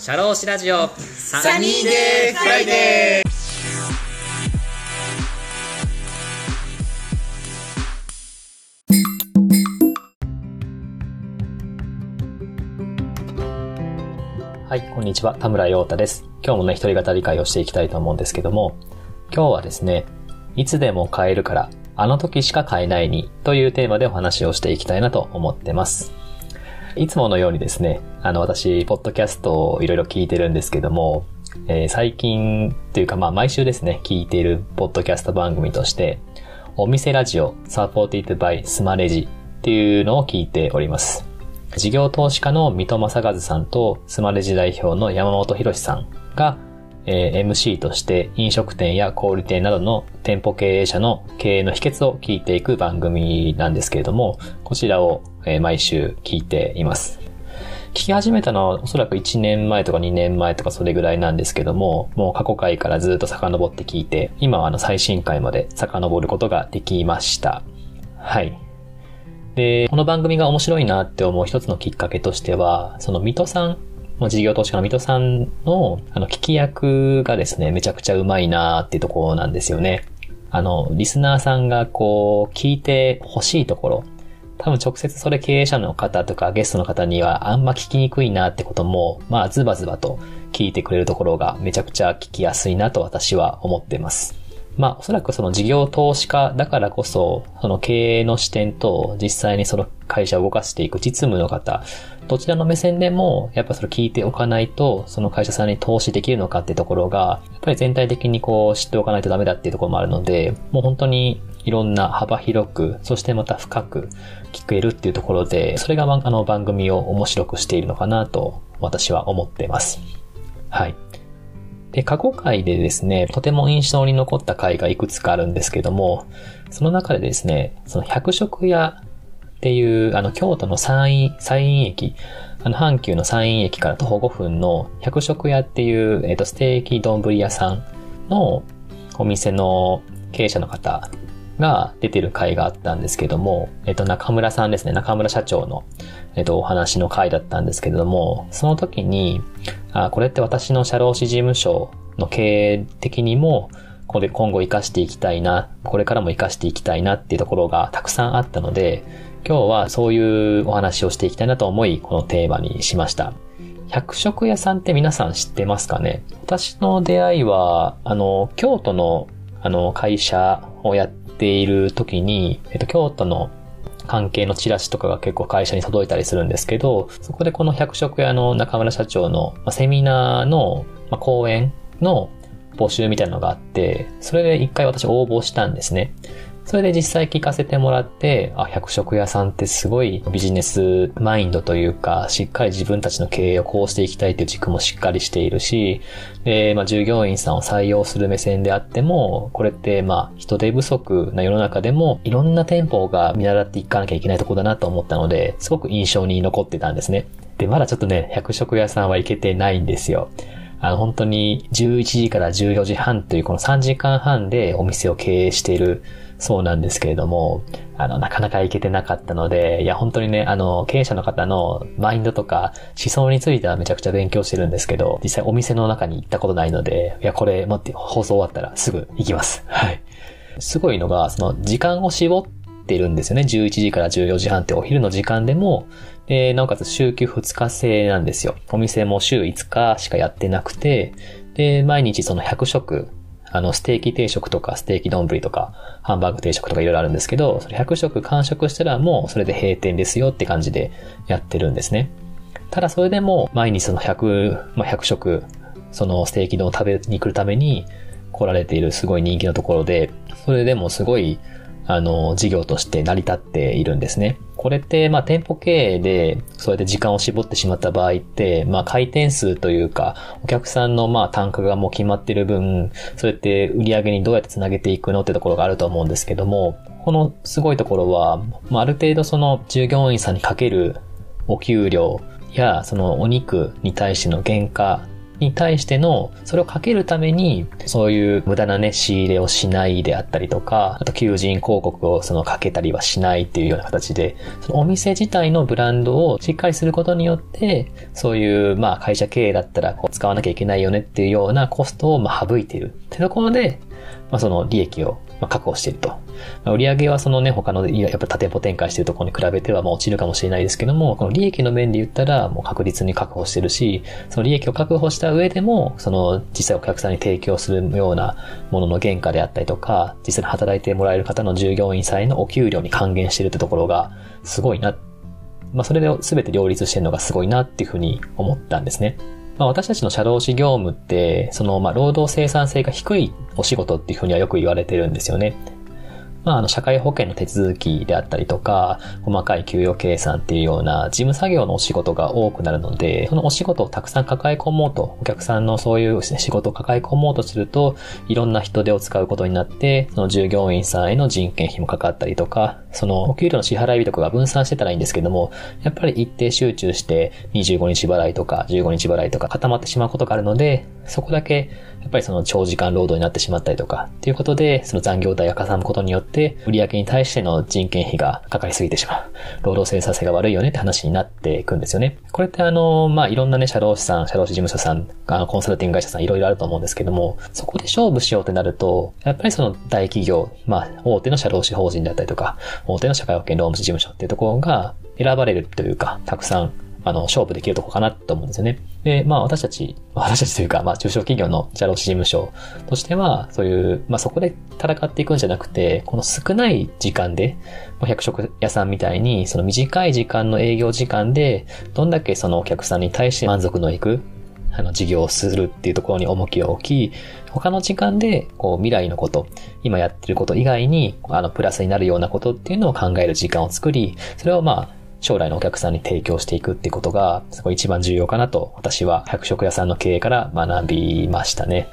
シャローシラジオサニーデーフライデーはい、こんにちは。田村陽太です。今日もね、一人語り回をしていきたいと思うんですけども、今日はですね、いつでも買えるから、あの時しか買えないに、というテーマでお話をしていきたいなと思ってます。いつものようにですね、あの、私、ポッドキャストをいろいろ聞いてるんですけども、えー、最近というかまあ毎週ですね、聞いているポッドキャスト番組として、お店ラジオサポーティッドバイスマレジっていうのを聞いております。事業投資家の三戸正和さんとスマレジ代表の山本博さんが、えー、MC として飲食店や小売店などの店舗経営者の経営の秘訣を聞いていく番組なんですけれども、こちらを、えー、毎週聞いています。聞き始めたのはおそらく1年前とか2年前とかそれぐらいなんですけども、もう過去回からずっと遡って聞いて、今はあの最新回まで遡ることができました。はい。で、この番組が面白いなって思う一つのきっかけとしては、その水戸さん、事業投資家の水戸さんの、あの、聞き役がですね、めちゃくちゃうまいなーっていうところなんですよね。あの、リスナーさんがこう、聞いてほしいところ、多分直接それ経営者の方とかゲストの方にはあんま聞きにくいなってことも、まあズバズバと聞いてくれるところがめちゃくちゃ聞きやすいなと私は思っています。まあ、おそらくその事業投資家だからこそ、その経営の視点と実際にその会社を動かしていく実務の方、どちらの目線でも、やっぱそれ聞いておかないと、その会社さんに投資できるのかってところが、やっぱり全体的にこう知っておかないとダメだっていうところもあるので、もう本当にいろんな幅広く、そしてまた深く聞けるっていうところで、それがあの番組を面白くしているのかなと私は思っています。はい。で、過去回でですね、とても印象に残った回がいくつかあるんですけども、その中でですね、その百食屋っていう、あの、京都の山陰、山陰駅、あの、阪急の山陰駅から徒歩5分の百食屋っていう、えっ、と、ステーキ丼屋さんのお店の経営者の方が出てる回があったんですけども、えっ、と、中村さんですね、中村社長の、えっ、と、お話の回だったんですけれども、その時に、あこれって私の社労士事務所の経営的にも、これ今後活かしていきたいな、これからも活かしていきたいなっていうところがたくさんあったので、今日はそういうお話をしていきたいなと思い、このテーマにしました。百食屋さんって皆さん知ってますかね？私の出会いは、あの、京都の、あの、会社をやっている時に、えっと、京都の関係のチラシとかが結構会社に届いたりするんですけど、そこでこの百食屋の中村社長の、セミナーの、講演の募集みたいなのがあって、それで一回私応募したんですね。それで実際聞かせてもらって、あ、百食屋さんってすごいビジネスマインドというか、しっかり自分たちの経営をこうしていきたいという軸もしっかりしているし、で、まあ、従業員さんを採用する目線であっても、これってまあ、人手不足な世の中でも、いろんな店舗が見習っていかなきゃいけないところだなと思ったので、すごく印象に残ってたんですね。で、まだちょっとね、百食屋さんは行けてないんですよ。あの、本当に11時から14時半というこの3時間半でお店を経営しているそうなんですけれども、あの、なかなか行けてなかったので、いや、本当にね、あの、経営者の方のマインドとか思想についてはめちゃくちゃ勉強してるんですけど、実際お店の中に行ったことないので、いや、これ、待って、放送終わったらすぐ行きます。はい。すごいのが、その、時間を絞ってるんですよね。11時から14時半ってお昼の時間でも、で、なおかつ週休2日制なんですよ。お店も週5日しかやってなくて、で、毎日その100食、あの、ステーキ定食とか、ステーキ丼とか、ハンバーグ定食とかいろいろあるんですけど、それ100食完食したらもうそれで閉店ですよって感じでやってるんですね。ただそれでも、毎日その100、まあ、100食、そのステーキ丼を食べに来るために来られているすごい人気のところで、それでもすごいあの、事業として成り立っているんですね。これって、まあ、店舗経営で、そうやって時間を絞ってしまった場合って、まあ、回転数というか、お客さんの、まあ、単価がもう決まってる分、それって売り上げにどうやってつなげていくのってところがあると思うんですけども、このすごいところは、まあ、ある程度その従業員さんにかけるお給料や、そのお肉に対しての原価に対しての、それをかけるために、そういう無駄なね、仕入れをしないであったりとか、あと求人広告をそのかけたりはしないっていうような形で、そのお店自体のブランドをしっかりすることによって、そういう、まあ会社経営だったらこう使わなきゃいけないよねっていうようなコストをまあ省いている。ってところで、まあその利益をま、確保していると。まあ、売上はそのね、他の、やっぱ多店舗展開しているところに比べてはまあ落ちるかもしれないですけども、この利益の面で言ったらもう確実に確保してるし、その利益を確保した上でも、その実際お客さんに提供するようなものの原価であったりとか、実際に働いてもらえる方の従業員さえのお給料に還元してるってところが、すごいな。まあ、それで全て両立してるのがすごいなっていうふうに思ったんですね。まあ、私たちの社労士業務って、その、まあ、労働生産性が低いお仕事っていうふうにはよく言われてるんですよね。まあ、あの、社会保険の手続きであったりとか、細かい給与計算っていうような事務作業のお仕事が多くなるので、そのお仕事をたくさん抱え込もうと、お客さんのそういう仕事を抱え込もうとすると、いろんな人手を使うことになって、その従業員さんへの人件費もかかったりとか、そのお給料の支払い日とかが分散してたらいいんですけども、やっぱり一定集中して25日払いとか15日払いとか固まってしまうことがあるので、そこだけやっぱりその長時間労働になってしまったりとか、っていうことで、その残業代がかさむことによって、売上に対しての人件費がかかりすぎてしまう。労働生産性が悪いよねって話になっていくんですよね。これってあの、まあ、いろんなね、社労士さん、社労士事務所さん、あの、コンサルティング会社さんいろいろあると思うんですけども、そこで勝負しようってなると、やっぱりその大企業、まあ、大手の社労士法人であったりとか、大手の社会保険労務士事務所っていうところが選ばれるというか、たくさんあの、勝負できるとこかなと思うんですよね。で、まあ私たち、私たちというか、まあ中小企業の社労士事務所としては、そういう、まあそこで戦っていくんじゃなくて、この少ない時間で、百食屋さんみたいに、その短い時間の営業時間で、どんだけそのお客さんに対して満足のいく、あの、事業をするっていうところに重きを置き、他の時間で、こう、未来のこと、今やってること以外に、あの、プラスになるようなことっていうのを考える時間を作り、それをまあ、将来のお客さんに提供していくってことが、すごい一番重要かなと、私は百食屋さんの経営から学びましたね。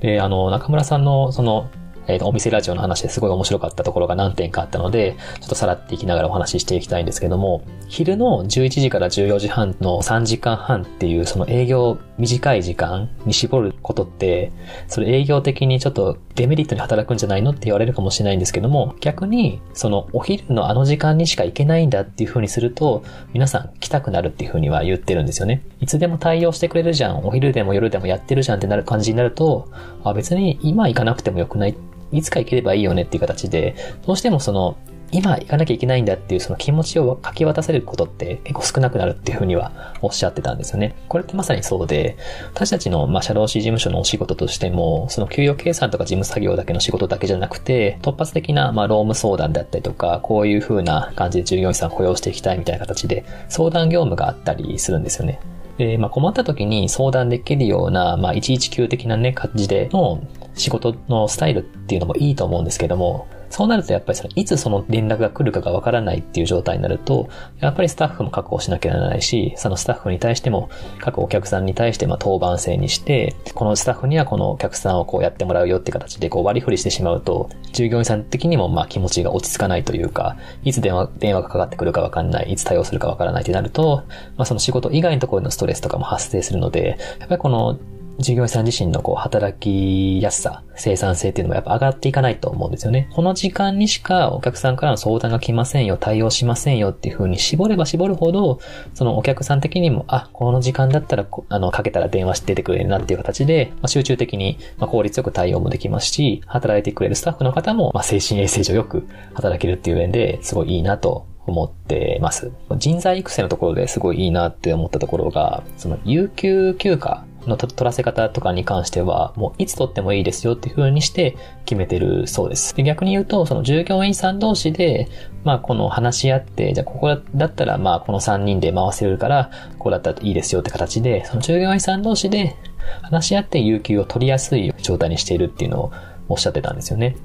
で、あの、中村さんの、その、えっ、ー、と、お店ラジオの話ですごい面白かったところが何点かあったので、ちょっとさらっていきながらお話ししていきたいんですけども、昼の11時から14時半の3時間半っていうその営業短い時間に絞ることって、それ営業的にちょっとデメリットに働くんじゃないのって言われるかもしれないんですけども、逆にそのお昼のあの時間にしか行けないんだっていう風にすると、皆さん来たくなるっていう風には言ってるんですよね。いつでも対応してくれるじゃん、お昼でも夜でもやってるじゃんってなる感じになると、あ別に今行かなくてもよくないいつか行ければいいよねっていう形で、どうしてもその、今行かなきゃいけないんだっていうその気持ちをかき渡せることって結構少なくなるっていうふうにはおっしゃってたんですよね。これってまさにそうで、私たちの、まあ、社労士事務所のお仕事としても、その給与計算とか事務作業だけの仕事だけじゃなくて、突発的な、まあ、労務相談であったりとか、こういうふうな感じで従業員さん雇用していきたいみたいな形で、相談業務があったりするんですよね。で、まあ、困った時に相談できるような、まあ、119的なね、感じでの仕事のスタイルっていうのもいいと思うんですけども、そうなるとやっぱりその、いつその連絡が来るかがわからないっていう状態になると、やっぱりスタッフも確保しなきゃならないし、そのスタッフに対しても、各お客さんに対してまあ当番制にして、このスタッフにはこのお客さんをこうやってもらうよって形でこう割り振りしてしまうと、従業員さん的にもまあ気持ちが落ち着かないというか、いつ電話、電話がかかってくるかわかんない、いつ対応するかわからないってなると、まあその仕事以外のところのストレスとかも発生するので、やっぱりこの従業員さん自身のこう働きやすさ、生産性っていうのもやっぱ上がっていかないと思うんですよね。この時間にしかお客さんからの相談が来ませんよ、対応しませんよっていう風に絞れば絞るほど、そのお客さん的にも、あ、この時間だったら、あの、かけたら電話して出てくれるなっていう形で、まあ、集中的に、ま効率よく対応もできますし、働いてくれるスタッフの方も、まあ、精神衛生上よく働けるっていう面ですごいいいなと思ってます。人材育成のところですごいいいなって思ったところが、その有給休暇の取らせ方とかに関しては、もういつ取ってもいいですよっていう風にして決めてるそうです。で逆に言うと、その従業員さん同士で、まあこの話し合って、じゃあここだったらまあこの3人で回せるから、ここだったらいいですよって形で、その従業員さん同士で話し合って有給を取りやすい状態にしているっていうのをおっしゃってたんですよね。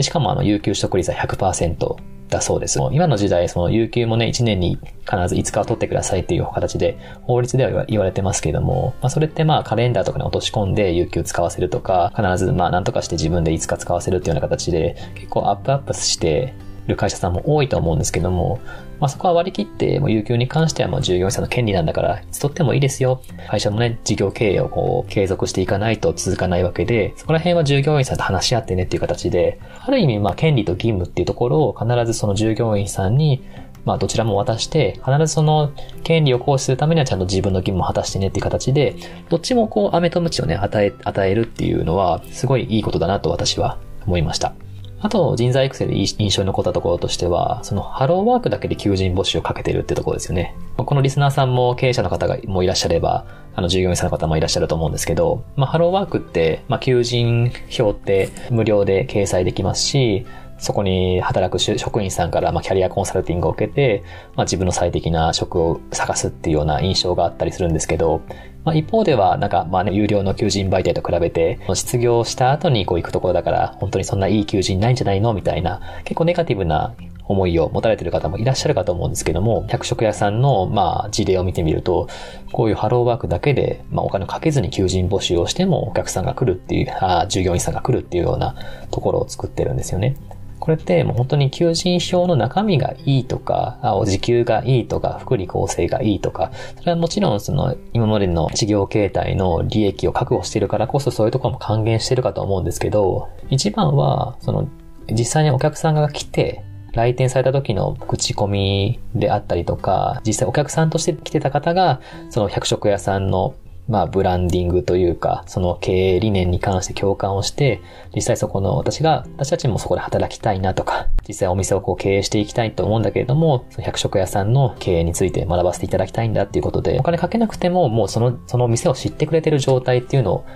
しかもあの有給取得率は100%だそうです。今の時代、その有給もね、1年に必ず5日を取ってくださいっていう形で、法律では言われてますけれども、まあそれってまあカレンダーとかに落とし込んで有給使わせるとか、必ずまあなんとかして自分で5日使わせるっていうような形で、結構アップアップしてる会社さんも多いと思うんですけども、まあ、そこは割り切って、もう有給に関してはもう従業員さんの権利なんだから、いつ取ってもいいですよ。会社もね、事業経営をこう、継続していかないと続かないわけで、そこら辺は従業員さんと話し合ってねっていう形で、ある意味、まあ、権利と義務っていうところを必ずその従業員さんに、まあ、どちらも渡して、必ずその権利を行使するためにはちゃんと自分の義務を果たしてねっていう形で、どっちもこう、飴と鞭をね、与え、与えるっていうのは、すごいいいことだなと私は思いました。あと、人材育成で印象に残ったところとしては、そのハローワークだけで求人募集をかけてるってところですよね。このリスナーさんも経営者の方がもいらっしゃれば、あの、従業員さんの方もいらっしゃると思うんですけど、まあ、ハローワークって、まあ、求人票って無料で掲載できますし、そこに働く職員さんから、まあ、キャリアコンサルティングを受けて、まあ、自分の最適な職を探すっていうような印象があったりするんですけど、まあ、一方では、なんか、まあね、有料の求人媒体と比べて、失業した後にこう行くところだから、本当にそんないい求人ないんじゃないのみたいな、結構ネガティブな思いを持たれている方もいらっしゃるかと思うんですけども、百食屋さんの、まあ、事例を見てみると、こういうハローワークだけで、まあ、お金をかけずに求人募集をしても、お客さんが来るっていう、あ従業員さんが来るっていうようなところを作ってるんですよね。これってもう本当に求人票の中身がいいとか、あお時給がいいとか、福利厚生がいいとか、それはもちろんその今までの事業形態の利益を確保しているからこそそういうところも還元してるかと思うんですけど、一番は、その実際にお客さんが来て、来店された時の口コミであったりとか、実際お客さんとして来てた方が、その百食屋さんのまあ、ブランディングというか、その経営理念に関して共感をして、実際そこの私が、私たちもそこで働きたいなとか、実際お店をこう経営していきたいと思うんだけれども、その百食屋さんの経営について学ばせていただきたいんだっていうことで、お金かけなくても、もうその、その店を知ってくれてる状態っていうのを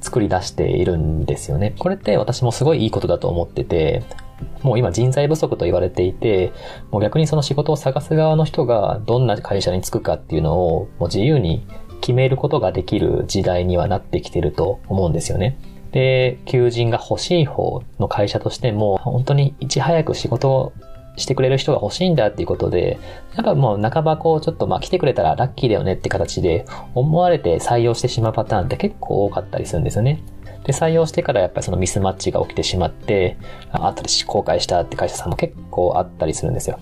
作り出しているんですよね。これって私もすごいいいことだと思ってて、もう今人材不足と言われていて、もう逆にその仕事を探す側の人がどんな会社に就くかっていうのをもう自由に決めることができる時代にはなってきてると思うんですよね。で、求人が欲しい方の会社としても、本当にいち早く仕事をしてくれる人が欲しいんだっていうことで、やっぱもう半ばこうちょっとまあ来てくれたらラッキーだよねって形で思われて採用してしまうパターンって結構多かったりするんですよね。で、採用してからやっぱりそのミスマッチが起きてしまって、あったり後悔したって会社さんも結構あったりするんですよ。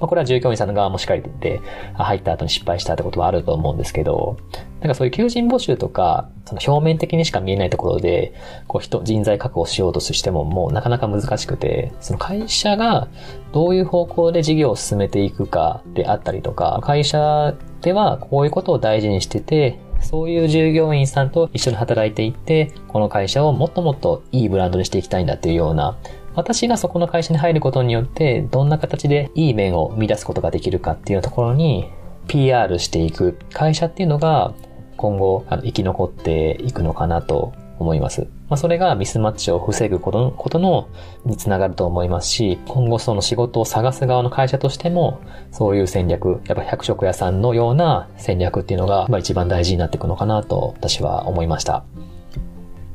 まあ、これは従業員さんの側もしっかりで、入った後に失敗したってことはあると思うんですけど、なんかそういう求人募集とか、その表面的にしか見えないところで、こう人、人材確保しようとしてももうなかなか難しくて、その会社がどういう方向で事業を進めていくかであったりとか、会社ではこういうことを大事にしてて、そういう従業員さんと一緒に働いていって、この会社をもっともっといいブランドにしていきたいんだっていうような、私がそこの会社に入ることによって、どんな形でいい面を生み出すことができるかっていうところに、PR していく会社っていうのが、今後、あの生き残っていくのかなと思います。まあ、それがミスマッチを防ぐことの、ことの、につながると思いますし、今後その仕事を探す側の会社としても、そういう戦略、やっぱ百食屋さんのような戦略っていうのが、まあ一番大事になっていくのかなと、私は思いました。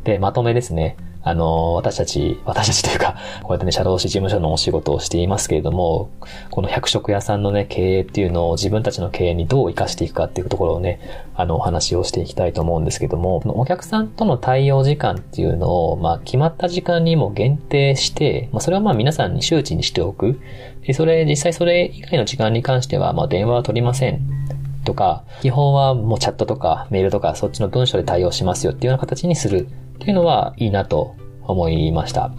で、まとめですね。あの、私たち、私たちというか、こうやってね、社労士事務所のお仕事をしていますけれども、この百食屋さんのね、経営っていうのを自分たちの経営にどう活かしていくかっていうところをね、あの、お話をしていきたいと思うんですけども、お客さんとの対応時間っていうのを、まあ、決まった時間にも限定して、まあ、それはまあ皆さんに周知にしておく。で、それ、実際それ以外の時間に関しては、まあ、電話は取りません。とか、基本はもうチャットとかメールとかそっちの文章で対応しますよっていうような形にするっていうのはいいなと思いました。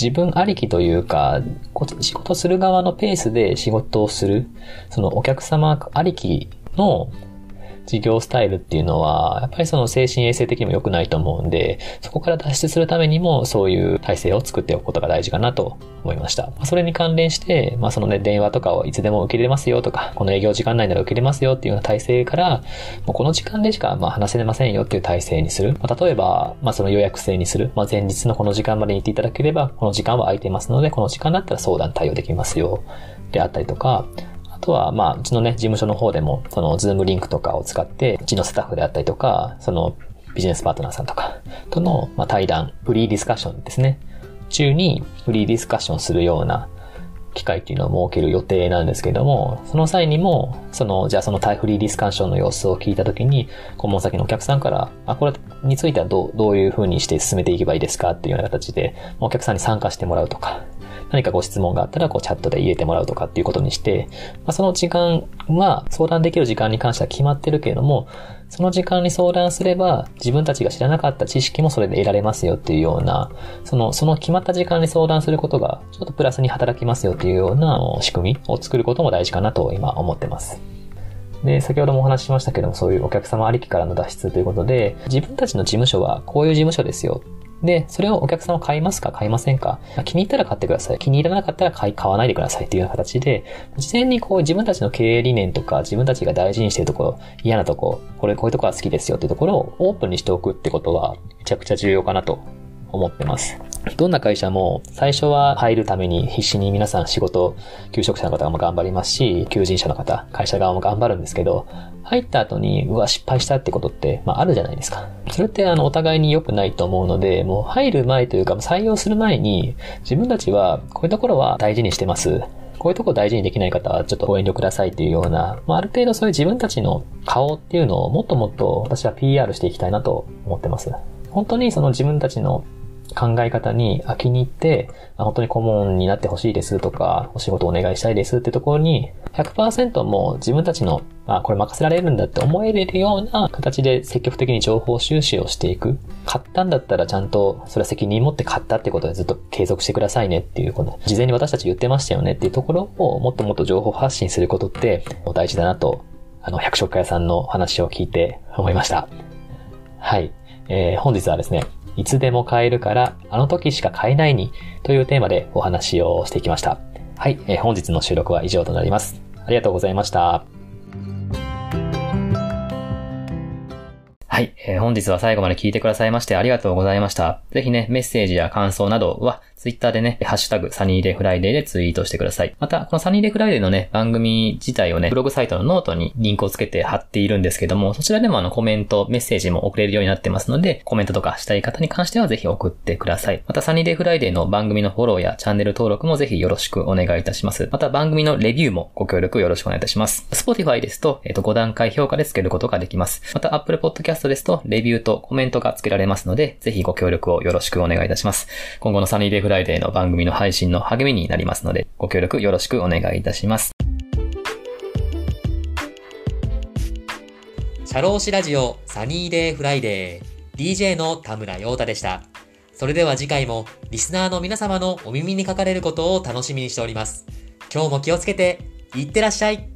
自分ありきというか、仕事する側のペースで仕事をする、そのお客様ありきの事業スタイルっていうのは、やっぱりその精神衛生的にも良くないと思うんで、そこから脱出するためにもそういう体制を作っておくことが大事かなと思いました。それに関連して、まあそのね、電話とかをいつでも受け入れますよとか、この営業時間内なら受け入れますよっていうような体制から、もうこの時間でしかまあ話せませんよっていう体制にする。まあ、例えば、まあその予約制にする。まあ前日のこの時間までに行っていただければ、この時間は空いていますので、この時間だったら相談対応できますよ。であったりとか、とは、まあ、うちのね、事務所の方でも、その、ズームリンクとかを使って、うちのスタッフであったりとか、その、ビジネスパートナーさんとか、との、まあ、対談、フリーディスカッションですね。中に、フリーディスカッションするような、機会っていうのを設ける予定なんですけども、その際にも、その、じゃあそのタイフリーディスカッションの様子を聞いたときに、顧問先のお客さんから、あ、これについてはどう、どういう風にして進めていけばいいですかっていうような形で、お客さんに参加してもらうとか、何かご質問があったら、こう、チャットで入れてもらうとかっていうことにして、まあ、その時間は、相談できる時間に関しては決まってるけれども、その時間に相談すれば、自分たちが知らなかった知識もそれで得られますよっていうような、その、その決まった時間に相談することが、ちょっとプラスに働きますよっていうような仕組みを作ることも大事かなと今思ってます。で、先ほどもお話ししましたけども、そういうお客様ありきからの脱出ということで、自分たちの事務所はこういう事務所ですよ。で、それをお客様買いますか買いませんか？気に入ったら買ってください。気に入らなかったら買い、買わないでくださいっていう形で、事前にこう自分たちの経営理念とか自分たちが大事にしているところ、嫌なところ、これこういうところは好きですよっていうところをオープンにしておくってことはめちゃくちゃ重要かなと思ってます。どんな会社も最初は入るために必死に皆さん仕事、求職者の方も頑張りますし、求人者の方、会社側も頑張るんですけど、入った後に、うわ、失敗したってことって、まああるじゃないですか。それってあの、お互いに良くないと思うので、もう入る前というか、採用する前に、自分たちはこういうところは大事にしてます。こういうとこ大事にできない方はちょっとご遠慮くださいっていうような、まあ、ある程度そういう自分たちの顔っていうのをもっともっと私は PR していきたいなと思ってます。本当にその自分たちの考え方に飽きに行って、本当に顧問になってほしいですとか、お仕事お願いしたいですってところに、100%もう自分たちの、あ、これ任せられるんだって思えれるような形で積極的に情報収集をしていく。買ったんだったらちゃんと、それは責任持って買ったってことでずっと継続してくださいねっていうこと。事前に私たち言ってましたよねっていうところをもっともっと情報発信することって大事だなと、あの、百食屋さんの話を聞いて思いました。はい。えー、本日はですね、いつでも買えるから、あの時しか買えないに、というテーマでお話をしてきました。はい、えー、本日の収録は以上となります。ありがとうございました。はい、えー、本日は最後まで聞いてくださいましてありがとうございました。ぜひね、メッセージや感想などは、ツイッターでね、ハッシュタグ、サニーデフライデーでツイートしてください。また、このサニーデフライデーのね、番組自体をね、ブログサイトのノートにリンクをつけて貼っているんですけども、そちらでもあのコメント、メッセージも送れるようになってますので、コメントとかしたい方に関してはぜひ送ってください。また、サニーデフライデーの番組のフォローやチャンネル登録もぜひよろしくお願いいたします。また、番組のレビューもご協力よろしくお願いいたします。Spotify ですと、えっ、と、5段階評価でつけることができます。また、Apple Podcast ですと、レビューとコメントがつけられますので、ぜひご協力をよろしくお願いいたします。今後のサニーデフライデーの番組のの配信の励みになりますので、ご協力よろしくお願いいたします。社労士ラジオサニーデーフライデーー DJ の田村陽太でした。それでは次回もリスナーの皆様のお耳にかかれることを楽しみにしております。今日も気をつけて、いってらっしゃい